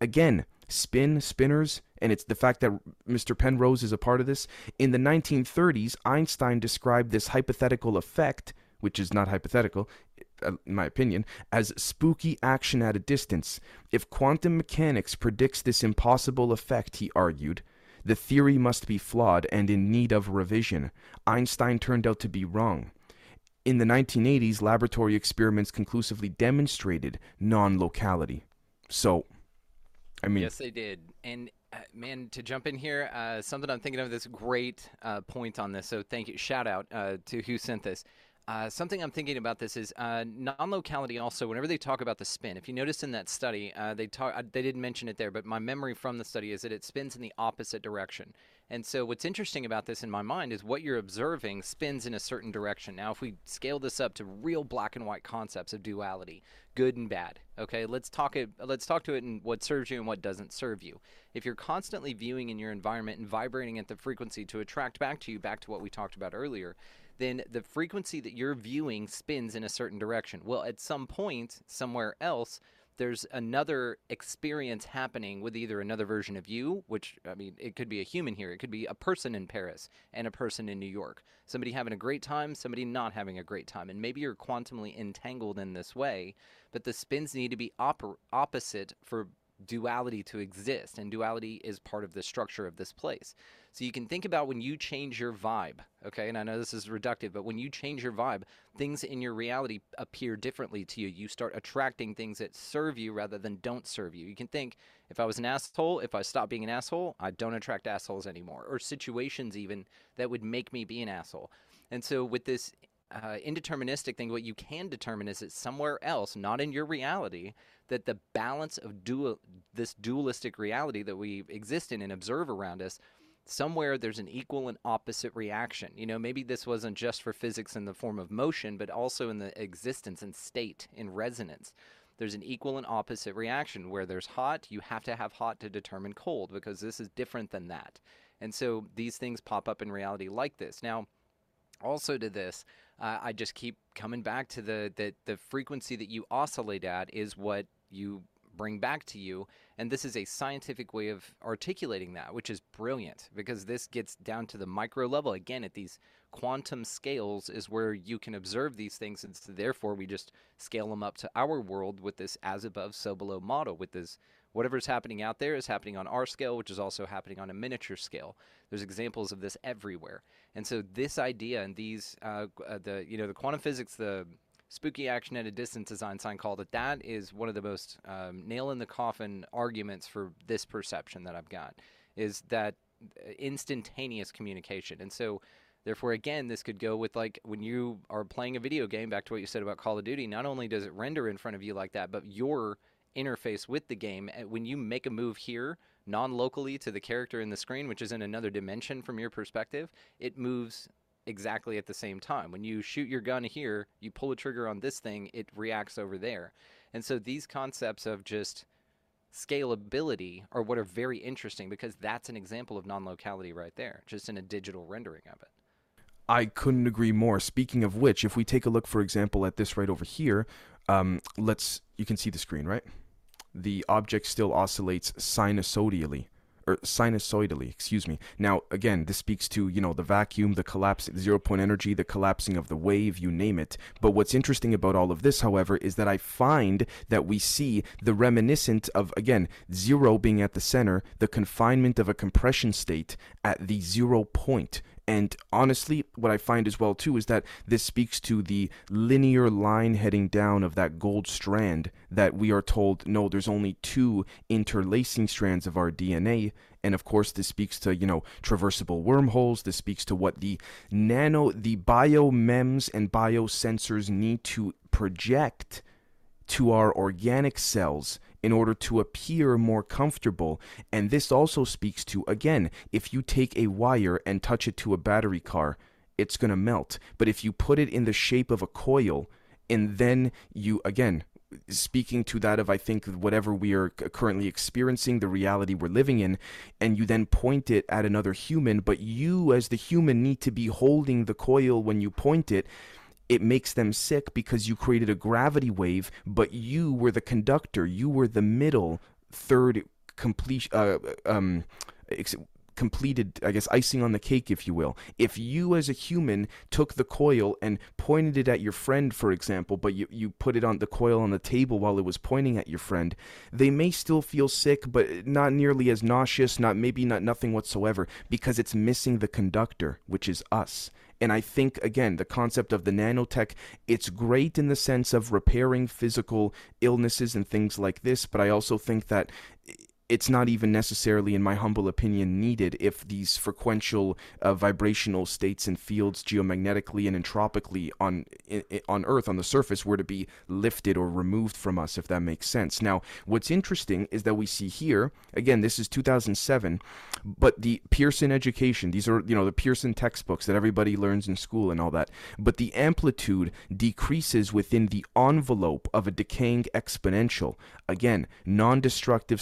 Again, spin, spinors, and it's the fact that Mr. Penrose is a part of this. In the 1930s, Einstein described this hypothetical effect, which is not hypothetical, uh, in my opinion, as spooky action at a distance. If quantum mechanics predicts this impossible effect, he argued, the theory must be flawed and in need of revision. Einstein turned out to be wrong. In the 1980s, laboratory experiments conclusively demonstrated non locality. So, I mean. Yes, they did. And man, to jump in here, uh, something I'm thinking of this great uh, point on this. So thank you. Shout out uh, to who sent this. Uh, something I'm thinking about this is uh, non-locality. Also, whenever they talk about the spin, if you notice in that study, they talk. they didn't mention it there, but my memory from the study is that it spins in the opposite direction. And so, what's interesting about this in my mind is what you're observing spins in a certain direction. Now, if we scale this up to real black and white concepts of duality, good and bad, okay, let's talk it. Let's talk to it in what serves you and what doesn't serve you. If you're constantly viewing in your environment and vibrating at the frequency to attract back to you, back to what we talked about earlier, then the frequency that you're viewing spins in a certain direction. Well, at some point, somewhere else, there's another experience happening with either another version of you, which, I mean, it could be a human here, it could be a person in Paris and a person in New York. Somebody having a great time, somebody not having a great time. And maybe you're quantumly entangled in this way, but the spins need to be op- opposite for duality to exist, and duality is part of the structure of this place. So you can think about when you change your vibe, okay? And I know this is reductive, but when you change your vibe, things in your reality appear differently to you. You start attracting things that serve you rather than don't serve you. You can think, if I was an asshole, if I stop being an asshole, I don't attract assholes anymore, or situations even that would make me be an asshole. And so with this uh, indeterministic thing, what you can determine is that somewhere else, not in your reality, that the balance of dual this dualistic reality that we exist in and observe around us somewhere there's an equal and opposite reaction. You know maybe this wasn't just for physics in the form of motion but also in the existence and state in resonance. There's an equal and opposite reaction. Where there's hot you have to have hot to determine cold because this is different than that. And so these things pop up in reality like this. Now also to this uh, i just keep coming back to the, the the frequency that you oscillate at is what you bring back to you. And this is a scientific way of articulating that, which is brilliant because this gets down to the micro level. Again, at these quantum scales is where you can observe these things. And so therefore, we just scale them up to our world with this as above, so below model, with this whatever's happening out there is happening on our scale, which is also happening on a miniature scale. There's examples of this everywhere. And so this idea and these, uh, uh the, you know, the quantum physics, the spooky action at a distance, as Einstein called it, that is one of the most um, nail in the coffin arguments for this perception that I've got is that instantaneous communication. And so, therefore, again, this could go with like when you are playing a video game, back to what you said about Call of Duty, not only does it render in front of you like that, but your interface with the game, eh, when you make a move here, non locally to the character in the screen, which is in another dimension from your perspective, it moves exactly at the same time. When you shoot your gun here, you pull a trigger on this thing, it reacts over there. And so these concepts of just scalability are what are very interesting because that's an example of non locality right there, just in a digital rendering of it. I couldn't agree more. Speaking of which, if we take a look, for example, at this right over here, um, let's you can see the screen, right? The object still oscillates sinusoidally or sinusoidally, excuse me. Now, again, this speaks to, you know, the vacuum, the collapse, zero point energy, the collapsing of the wave, you name it. But what's interesting about all of this, however, is that I find that we see the reminiscent of, again, zero being at the center, the confinement of a compression state at the zero point. And honestly, what I find as well too is that this speaks to the linear line heading down of that gold strand that we are told no, there's only two interlacing strands of our DNA. And of course, this speaks to, you know, traversable wormholes. This speaks to what the nano, the BioMEMS and biosensors need to project to our organic cells in order to appear more comfortable. And this also speaks to, again, if you take a wire and touch it to a battery car, it's going to melt. But if you put it in the shape of a coil, and then you, again, speaking to that of I think whatever we are currently experiencing, the reality we're living in, and you then point it at another human, but you as the human need to be holding the coil when you point it it makes them sick because you created a gravity wave, but you were the conductor. You were the middle third complete uh, um, completed, I guess, icing on the cake, if you will. If you as a human took the coil and pointed it at your friend, for example, but you, you put it on the coil on the table while it was pointing at your friend, they may still feel sick, but not nearly as nauseous, not maybe not nothing whatsoever, because it's missing the conductor, which is us. And I think, again, the concept of the nanotech, it's great in the sense of repairing physical illnesses and things like this, but I also think that it's not even necessarily, in my humble opinion, needed if these frequential uh, vibrational states and fields geomagnetically and entropically on on Earth on the surface were to be lifted or removed from us, if that makes sense. Now, what's interesting is that we see here again, this is 2007, but the Pearson education, these are you know the Pearson textbooks that everybody learns in school and all that, but the amplitude decreases within the envelope of a decaying exponential. Again, non-destructive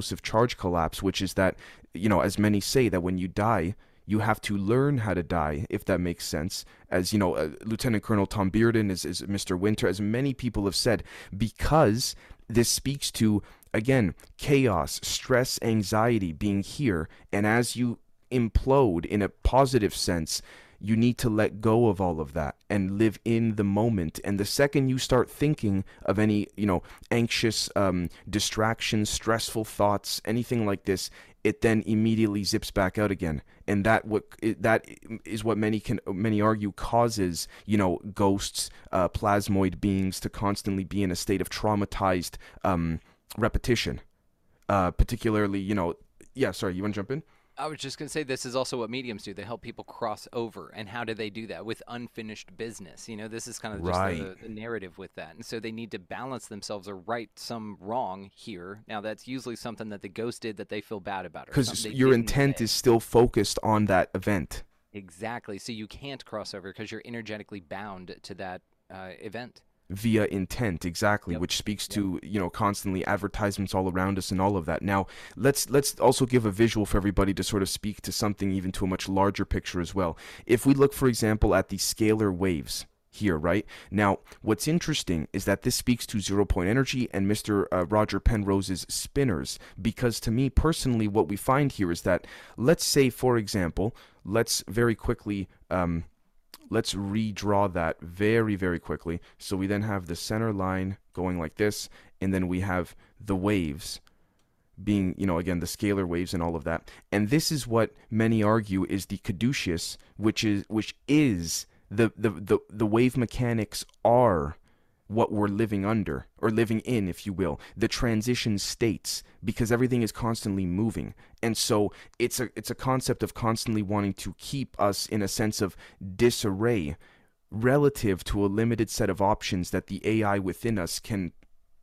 self-implosive charge collapse, which is that you know as many say that when you die you have to learn how to die, if that makes sense. As you know, uh, Lieutenant Colonel Tom Bearden, as Mr. Winter, as many people have said, because this speaks to, again, chaos, stress, anxiety being here. And as you implode in a positive sense, you need to let go of all of that and live in the moment. And the second you start thinking of any you know anxious um, distractions stressful thoughts anything like this it then immediately zips back out again. And that what that is what many can many argue causes you know ghosts uh, plasmoid beings to constantly be in a state of traumatized um, repetition. Uh, particularly you know yeah sorry you want to jump in I was just going to say this is also what mediums do. They help people cross over. And how do they do that? With unfinished business. You know, this is kind of just Right. the, the narrative with that. And so they need to balance themselves or right some wrong here. Now, that's usually something that the ghost did that they feel bad about. because your intent say. is still focused on that event Exactly. So you can't cross over because you're energetically bound to that uh, event. Via intent exactly Yep. which speaks to you know constantly advertisements all around us and all of that. Now let's let's also give a visual for everybody to sort of speak to something even to a much larger picture as well. If we look for example at the scalar waves here right? Now what's interesting is that this speaks to zero point energy and mr uh, roger penrose's spinors because to me personally what we find here is that let's say for example let's very quickly um, let's redraw that very very quickly. So we then have the center line going like this and then we have the waves being you know again the scalar waves and all of that. And this is what many argue is the caduceus which is which is the the the, the wave mechanics are what we're living under or living in if you will. The transition states because everything is constantly moving. And so it's a it's a concept of constantly wanting to keep us in a sense of disarray relative to a limited set of options that the AI within us can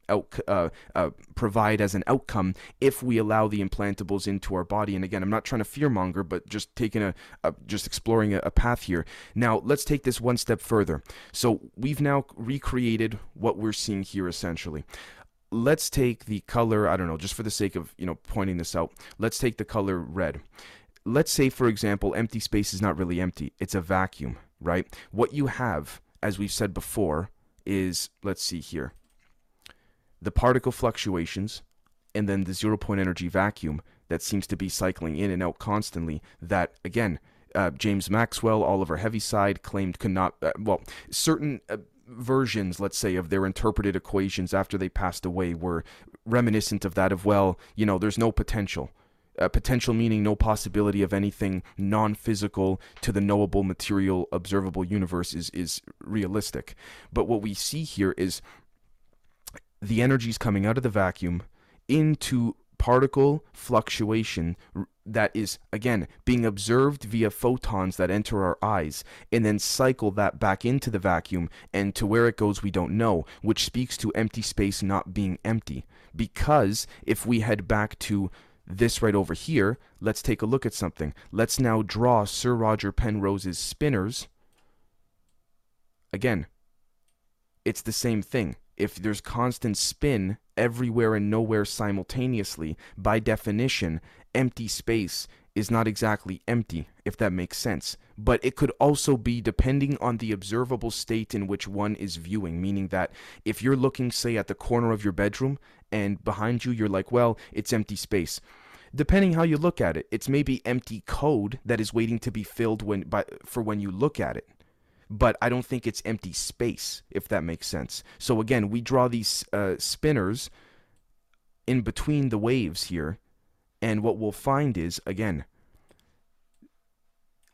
out, uh, uh, provide as an outcome if we allow the implantables into our body. And again, I'm not trying to fearmonger, but just taking a, a just exploring a, a path here. Now, let's take this one step further. So we've now recreated what we're seeing here essentially. Let's take the color, I don't know, just for the sake of, you know, pointing this out. Let's take the color red. Let's say for example, empty space is not really empty. It's a vacuum, right? What you have, as we've said before, is let's see here the particle fluctuations and then the zero point energy vacuum that seems to be cycling in and out constantly that again uh, james maxwell oliver heaviside claimed could not uh, well certain uh, versions let's say of their interpreted equations after they passed away were reminiscent of that of well you know there's no potential. Uh, potential meaning no possibility of anything non-physical to the knowable material observable universe is is realistic. But what we see here is the energies coming out of the vacuum into particle fluctuation that is again being observed via photons that enter our eyes and then cycle that back into the vacuum and to where it goes we don't know which speaks to empty space not being empty. Because if we head back to this right over here let's take a look at something. Let's now draw sir roger penrose's spinors. Again it's the same thing. If there's constant spin everywhere and nowhere simultaneously, by definition, empty space is not exactly empty, if that makes sense. But it could also be depending on the observable state in which one is viewing, meaning that if you're looking, say, at the corner of your bedroom and behind you, you're like, well, it's empty space. Depending how you look at it, it's maybe empty code that is waiting to be filled when by, for when you look at it but I don't think it's empty space, if that makes sense. So again, we draw these uh, spinors in between the waves here, and what we'll find is again,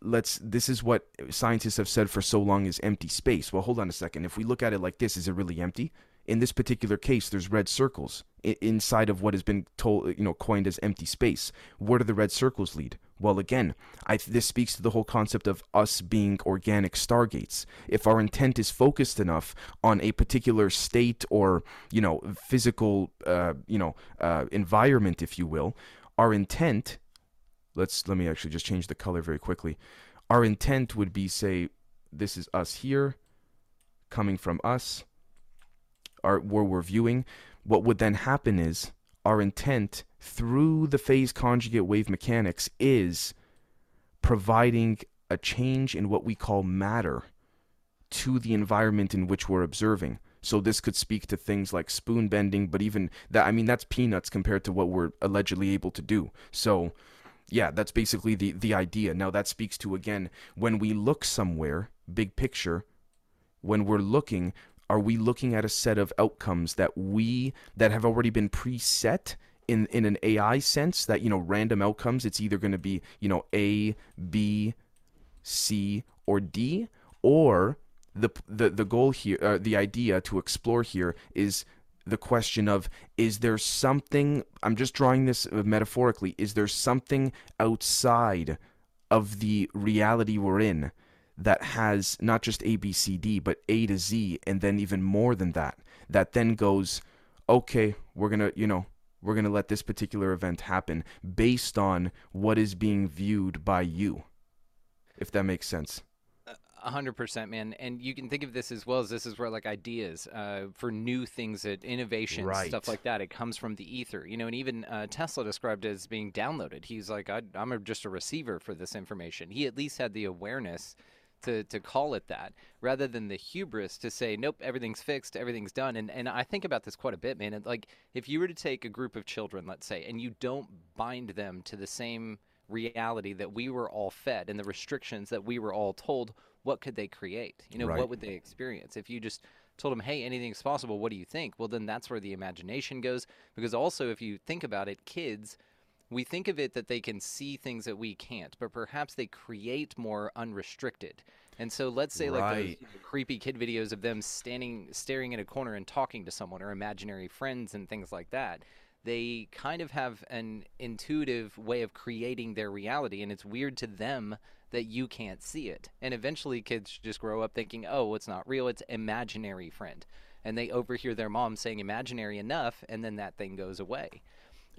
let's. This is what scientists have said for so long is empty space. Well, hold on a second. If we look at it like this, is it really empty? In this particular case, there's red circles inside of what has been told, you know, coined as empty space. Where do the red circles lead? Well, again, I, this speaks to the whole concept of us being organic stargates. If our intent is focused enough on a particular state or, you know, physical, uh, you know, uh, environment, if you will, our intent. Let's let me actually just change the color very quickly. Our intent would be, say, this is us here, coming from us, our, where we're viewing. What would then happen is our intent through the phase conjugate wave mechanics is providing a change in what we call matter to the environment in which we're observing. So this could speak to things like spoon bending, but even that I mean that's peanuts compared to what we're allegedly able to do. So yeah, that's basically the the idea. Now that speaks to again when we look somewhere, big picture, when we're looking, are we looking at a set of outcomes that we that have already been preset in in an AI sense that you know random outcomes it's either going to be you know A B C or D? Or the the the goal here uh, the idea to explore here is the question of is there something I'm just drawing this uh, metaphorically is there something outside of the reality we're in that has not just A B C D but A to Z and then even more than that that then goes okay we're going to you know we're going to let this particular event happen based on what is being viewed by you if that makes sense hundred percent, man. And you can think of this as well as this is where like ideas uh, for new things, that innovations, right. stuff like that. It comes from the ether, you know. And even uh, Tesla described it as being downloaded. He's like, I, am just a receiver for this information. He at least had the awareness to to call it that, rather than the hubris to say, nope, everything's fixed, everything's done. And and I think about this quite a bit, man. And like, if you were to take a group of children, let's say, and you don't bind them to the same reality that we were all fed and the restrictions that we were all told what could they create? You know, right. what would they experience? If you just told them, hey, anything's possible, what do you think? Well, then that's where the imagination goes. Because also, if you think about it, kids, we think of it that they can see things that we can't, but perhaps they create more unrestricted. And so let's say right. like those creepy kid videos of them standing staring in a corner and talking to someone or imaginary friends and things like that. They kind of have an intuitive way of creating their reality and it's weird to them that you can't see it. And eventually kids just grow up thinking, oh, it's not real, it's imaginary friend. And they overhear their mom saying imaginary enough, and then that thing goes away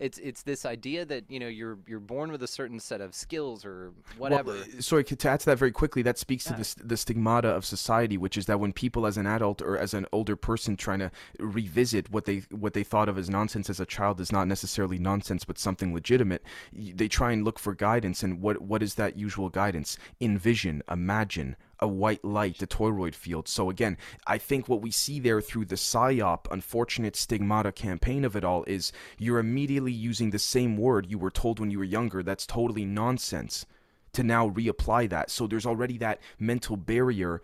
it's it's this idea that you know you're you're born with a certain set of skills or whatever. Well, uh, sorry, to add to that very quickly, that speaks yeah. to the the stigmata of society, which is that when people, as an adult or as an older person, trying to revisit what they what they thought of as nonsense as a child is not necessarily nonsense, but something legitimate. They try and look for guidance, and what what is that usual guidance? Envision, imagine, a white light, the toroid field. So again, I think what we see there through the psyop, unfortunate stigmata campaign of it all is you're immediately using the same word you were told when you were younger. That's totally nonsense to now reapply that. So there's already that mental barrier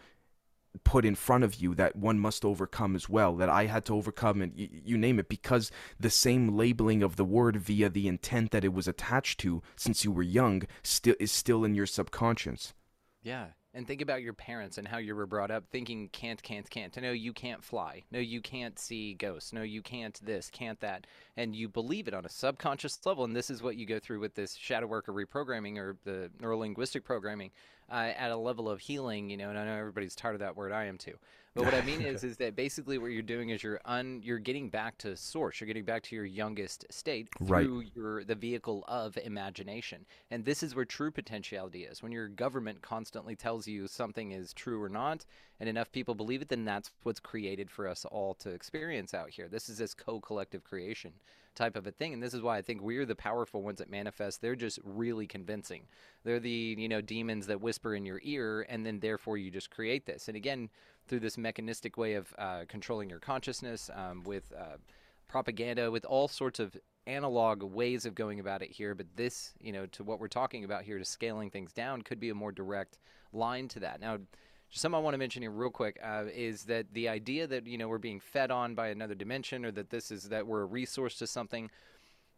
put in front of you that one must overcome as well that i had to overcome and y- you name it because the same labeling of the word via the intent that it was attached to since you were young still is still in your subconscious yeah and think about your parents and how you were brought up thinking can't, can't, can't. No, you can't fly. No, you can't see ghosts. No, you can't this, can't that. And you believe it on a subconscious level. And this is what you go through with this shadow work or reprogramming or the neurolinguistic programming uh, at a level of healing, you know, and I know everybody's tired of that word. I am too. But what I mean is, is that basically what you're doing is you're un, you're getting back to source. You're getting back to your youngest state through right. your the vehicle of imagination. And this is where true potentiality is. When your government constantly tells you something is true or not, and enough people believe it, then that's what's created for us all to experience out here. This is this co-collective creation type of a thing. And this is why I think we're the powerful ones that manifest. They're just really convincing. They're the, you know, demons that whisper in your ear and then therefore you just create this. And again, through this mechanistic way of uh, controlling your consciousness um, with uh, propaganda, with all sorts of analog ways of going about it here. But this, you know, to what we're talking about here, to scaling things down, could be a more direct line to that. Now, something I want to mention here real quick uh, is that the idea that you know we're being fed on by another dimension, or that this is that we're a resource to something.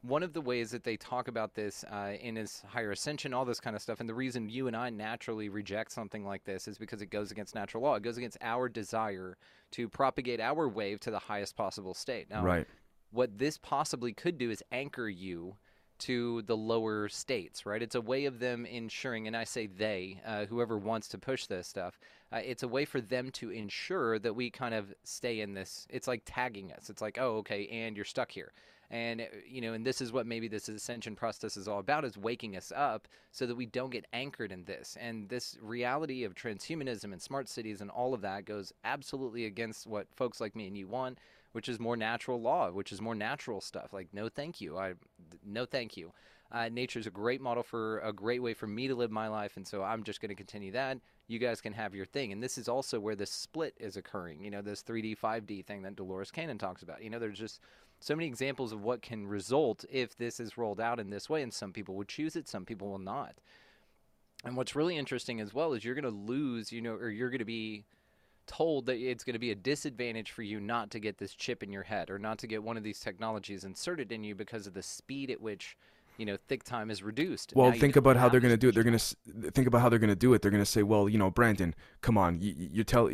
one of the ways that they talk about this uh, in his higher ascension, all this kind of stuff, and the reason you and I naturally reject something like this is because it goes against natural law. It goes against our desire to propagate our wave to the highest possible state. Now, Right. what this possibly could do is anchor you to the lower states, right? It's a way of them ensuring, and I say they, uh, whoever wants to push this stuff, uh, it's a way for them to ensure that we kind of stay in this. It's like tagging us. It's like, oh, okay, and you're stuck here. And, uh, you know, and this is what maybe this ascension process is all about is waking us up so that we don't get anchored in this. And this reality of transhumanism and smart cities and all of that goes absolutely against what folks like me and you want which is more natural law, which is more natural stuff. Like, no, thank you. I, no, thank you. Uh, is a great model for a great way for me to live my life, and so I'm just going to continue that. You guys can have your thing, and this is also where the split is occurring. You know, this 3D, 5D thing that Dolores Cannon talks about. You know, there's just so many examples of what can result if this is rolled out in this way, and some people would choose it, some people will not. And what's really interesting as well is you're going to lose, you know, or you're going to be told that it's going to be a disadvantage for you not to get this chip in your head or not to get one of these technologies inserted in you because of the speed at which you know thick time is reduced. Well, think about how they're going to do it. They're going to think about how they're going to do it. They're going to say, "Well, you know, Brandon, come on, you, you tell."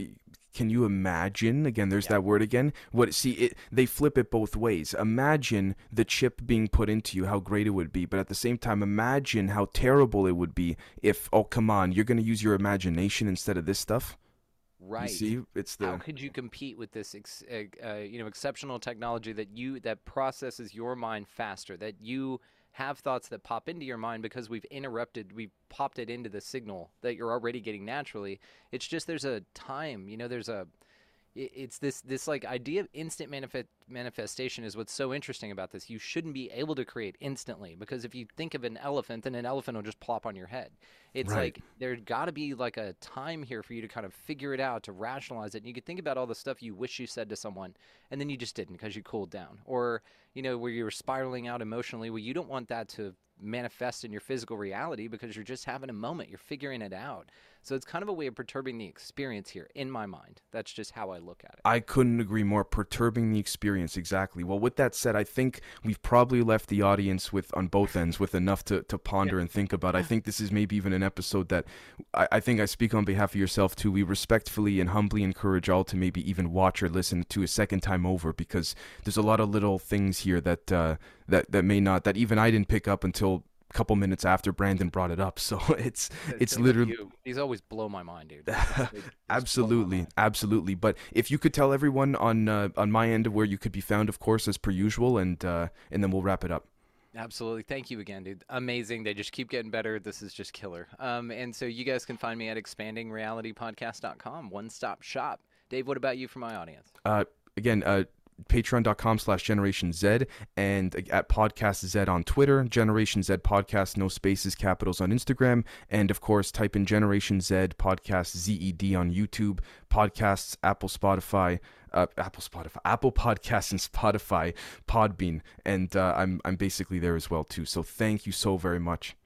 Can you imagine? Again, there's that word again. What? See, it, they flip it both ways. Imagine the chip being put into you, how great it would be. But at the same time, imagine how terrible it would be if, oh, come on, you're going to use your imagination instead of this stuff. Right. You see, it's the How could you compete with this, ex- uh, you know, exceptional technology that you that processes your mind faster? That you have thoughts that pop into your mind because we've interrupted, we've popped it into the signal that you're already getting naturally. It's just there's a time, you know, there's a it's this this like idea of instant manifest manifestation is what's so interesting about this. You shouldn't be able to create instantly because if you think of an elephant, then an elephant will just plop on your head. It's Right. like there's got to be like a time here for you to kind of figure it out, to rationalize it. And you could think about all the stuff you wish you said to someone, and then you just didn't because you cooled down, or you know where you were spiraling out emotionally. Well, you don't want that to manifest in your physical reality because you're just having a moment. You're figuring it out. So it's kind of a way of perturbing the experience here, in my mind. That's just how I look at it. I couldn't agree more. Perturbing the experience, exactly. Well, with that said, I think we've probably left the audience with on both ends with enough to, to ponder and think about. I think this is maybe even an episode that I, I think I speak on behalf of yourself too. We respectfully and humbly encourage all to maybe even watch or listen to a second time over because there's a lot of little things here that uh, that that may not that even I didn't pick up until a couple minutes after Brandon brought it up. So it's it's like literally. These always blow my mind, dude. They absolutely mind. absolutely but if you could tell everyone on uh, on my end of where you could be found of course as per usual and uh, and then we'll wrap it up Absolutely. Thank you again, dude. Amazing. They just keep getting better. This is just killer. Um, and so you guys can find me at expandingrealitypodcast.com, one stop shop. Dave, what about you for my audience? uh, again uh, patreon.com slash generation z and at podcast z on twitter generation z podcast no spaces capitals on instagram and of course type in generation z podcast zed on youtube podcasts apple spotify uh, apple spotify apple podcasts and spotify podbean and uh, i'm i'm basically there as well too. So thank you so very much